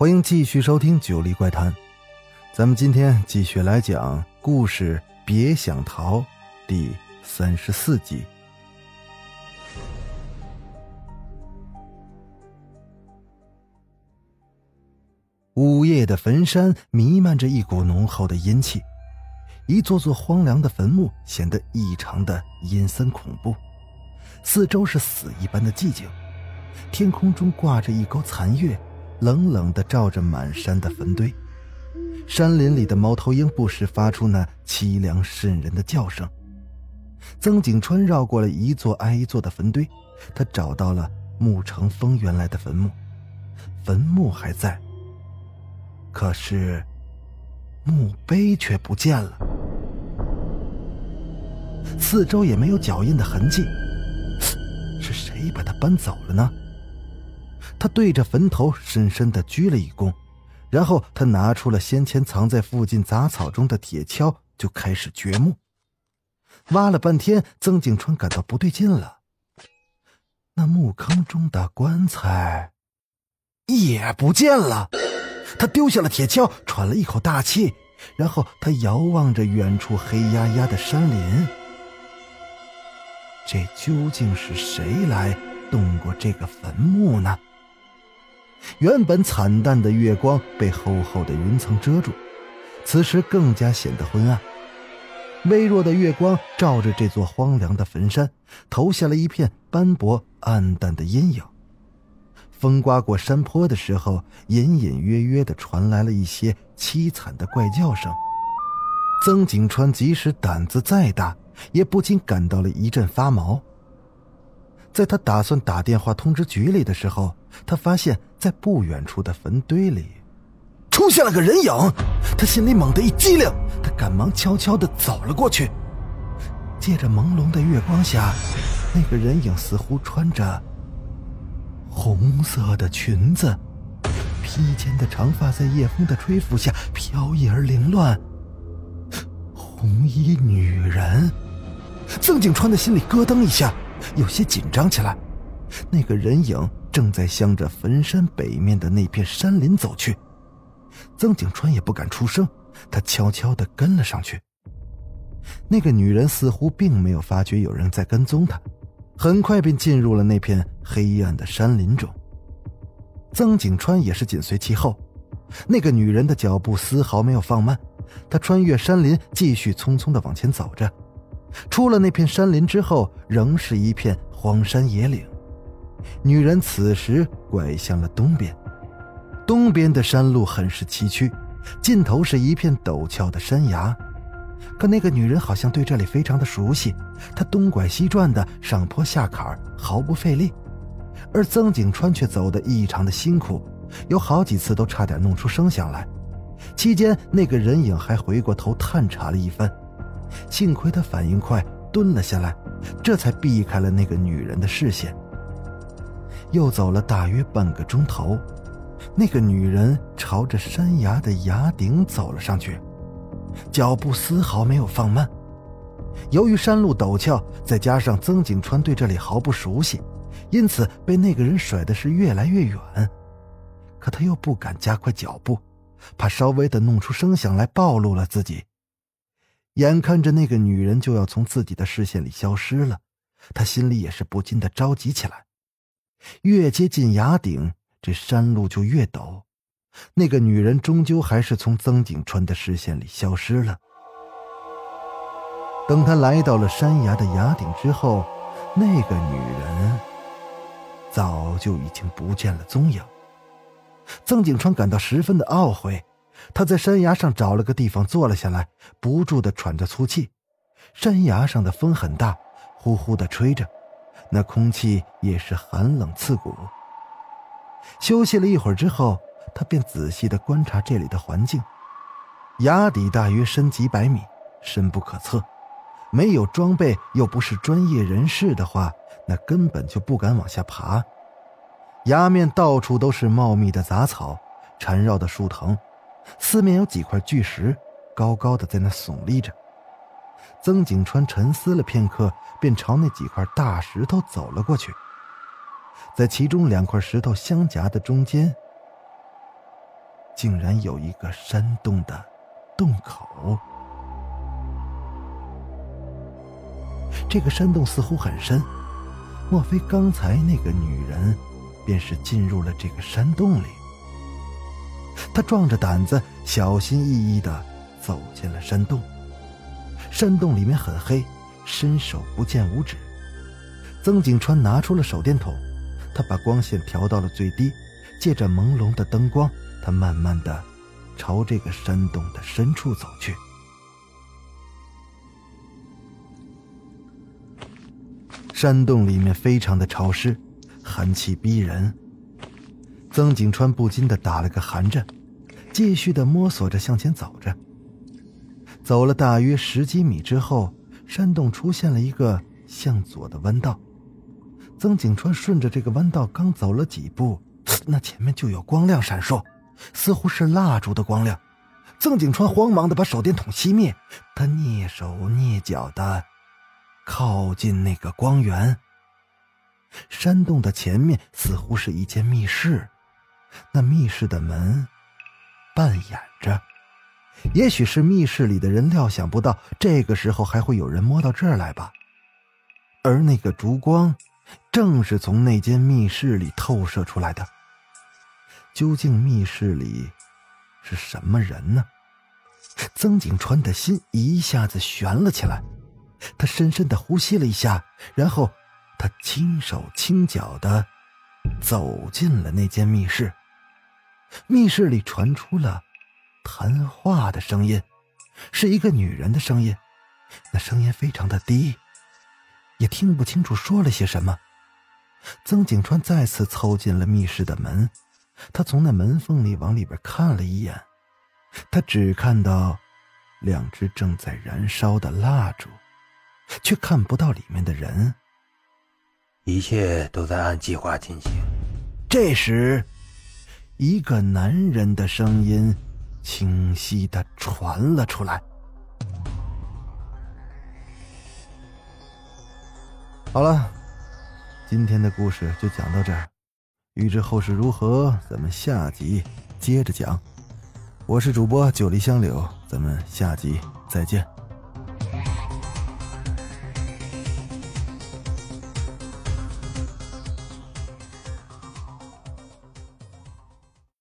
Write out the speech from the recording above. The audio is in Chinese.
欢迎继续收听《九黎怪谈》。咱们今天继续来讲故事《别想逃》第三十四集。午夜的坟山弥漫着一股浓厚的阴气，一座座荒凉的坟墓显得异常的阴森恐怖，四周是死一般的寂静。天空中挂着一钩残月，冷冷的照着满山的坟堆。山林里的猫头鹰不时发出那凄凉渗人的叫声。曾景川绕过了一座挨一座的坟堆，他找到了穆成风原来的坟墓，坟墓还在，可是墓碑却不见了，四周也没有脚印的痕迹，是谁把它搬走了呢？他对着坟头深深的鞠了一躬，然后他拿出了先前藏在附近杂草中的铁锹，就开始掘墓。挖了半天，曾景川感到不对劲了。那墓坑中的棺材也不见了。他丢下了铁锹，喘了一口大气，然后他遥望着远处黑压压的山林。这究竟是谁来动过这个坟墓呢？原本惨淡的月光被厚厚的云层遮住，此时更加显得昏暗。微弱的月光照着这座荒凉的坟山，投下了一片斑驳暗淡的阴影。风刮过山坡的时候，隐隐约约的传来了一些凄惨的怪叫声。曾景川即使胆子再大，也不禁感到了一阵发毛。在他打算打电话通知局里的时候，他发现，在不远处的坟堆里，出现了个人影。他心里猛地一激灵，他赶忙悄悄地走了过去。借着朦胧的月光下，那个人影似乎穿着红色的裙子，披肩的长发在夜风的吹拂下飘逸而凌乱。红衣女人，曾景川的心里咯噔一下。有些紧张起来，那个人影正在向着坟山北面的那片山林走去。曾景川也不敢出声，他悄悄地跟了上去。那个女人似乎并没有发觉有人在跟踪她，很快便进入了那片黑暗的山林中。曾景川也是紧随其后。那个女人的脚步丝毫没有放慢，她穿越山林，继续匆匆地往前走着。出了那片山林之后，仍是一片荒山野岭。女人此时拐向了东边，东边的山路很是崎岖，尽头是一片陡峭的山崖。可那个女人好像对这里非常的熟悉，她东拐西转的上坡下坎毫不费力。而曾景川却走得异常的辛苦，有好几次都差点弄出声响来。期间，那个人影还回过头探查了一番。幸亏他反应快，蹲了下来，这才避开了那个女人的视线。又走了大约半个钟头，那个女人朝着山崖的崖顶走了上去，脚步丝毫没有放慢。由于山路陡峭，再加上曾景川对这里毫不熟悉，因此被那个人甩的是越来越远。可他又不敢加快脚步，怕稍微的弄出声响来暴露了自己。眼看着那个女人就要从自己的视线里消失了，他心里也是不禁的着急起来。越接近崖顶，这山路就越陡，那个女人终究还是从曾景川的视线里消失了。等他来到了山崖的崖顶之后，那个女人早就已经不见了踪影。曾景川感到十分的懊悔。他在山崖上找了个地方坐了下来，不住的喘着粗气。山崖上的风很大，呼呼的吹着，那空气也是寒冷刺骨。休息了一会儿之后，他便仔细的观察这里的环境。崖底大约深几百米，深不可测。没有装备又不是专业人士的话，那根本就不敢往下爬。崖面到处都是茂密的杂草，缠绕的树藤，四面有几块巨石，高高的在那耸立着。曾景川沉思了片刻，便朝那几块大石头走了过去。在其中两块石头相夹的中间，竟然有一个山洞的洞口。这个山洞似乎很深，莫非刚才那个女人便是进入了这个山洞里？他壮着胆子，小心翼翼地走进了山洞。山洞里面很黑，伸手不见五指。曾景川拿出了手电筒，他把光线调到了最低，借着朦胧的灯光，他慢慢的朝这个山洞的深处走去。山洞里面非常的潮湿，寒气逼人。曾景川不禁的打了个寒颤，继续的摸索着向前走着。走了大约十几米之后，山洞出现了一个向左的弯道。曾景川顺着这个弯道刚走了几步，那前面就有光亮闪烁，似乎是蜡烛的光亮。曾景川慌忙的把手电筒熄灭，他蹑手蹑脚的靠近那个光源。山洞的前面似乎是一间密室，那密室的门半掩着。也许是密室里的人料想不到这个时候还会有人摸到这儿来吧，而那个烛光，正是从那间密室里透射出来的。究竟密室里是什么人呢？曾景川的心一下子悬了起来，他深深的呼吸了一下，然后他轻手轻脚的走进了那间密室。密室里传出了。谈话的声音，是一个女人的声音，那声音非常的低，也听不清楚说了些什么。曾景川再次凑近了密室的门，他从那门缝里往里边看了一眼，他只看到两只正在燃烧的蜡烛，却看不到里面的人。一切都在按计划进行。这时，一个男人的声音。清晰的传了出来。好了，今天的故事就讲到这儿，欲知后事如何，咱们下集接着讲。我是主播九黎香柳，咱们下集再见。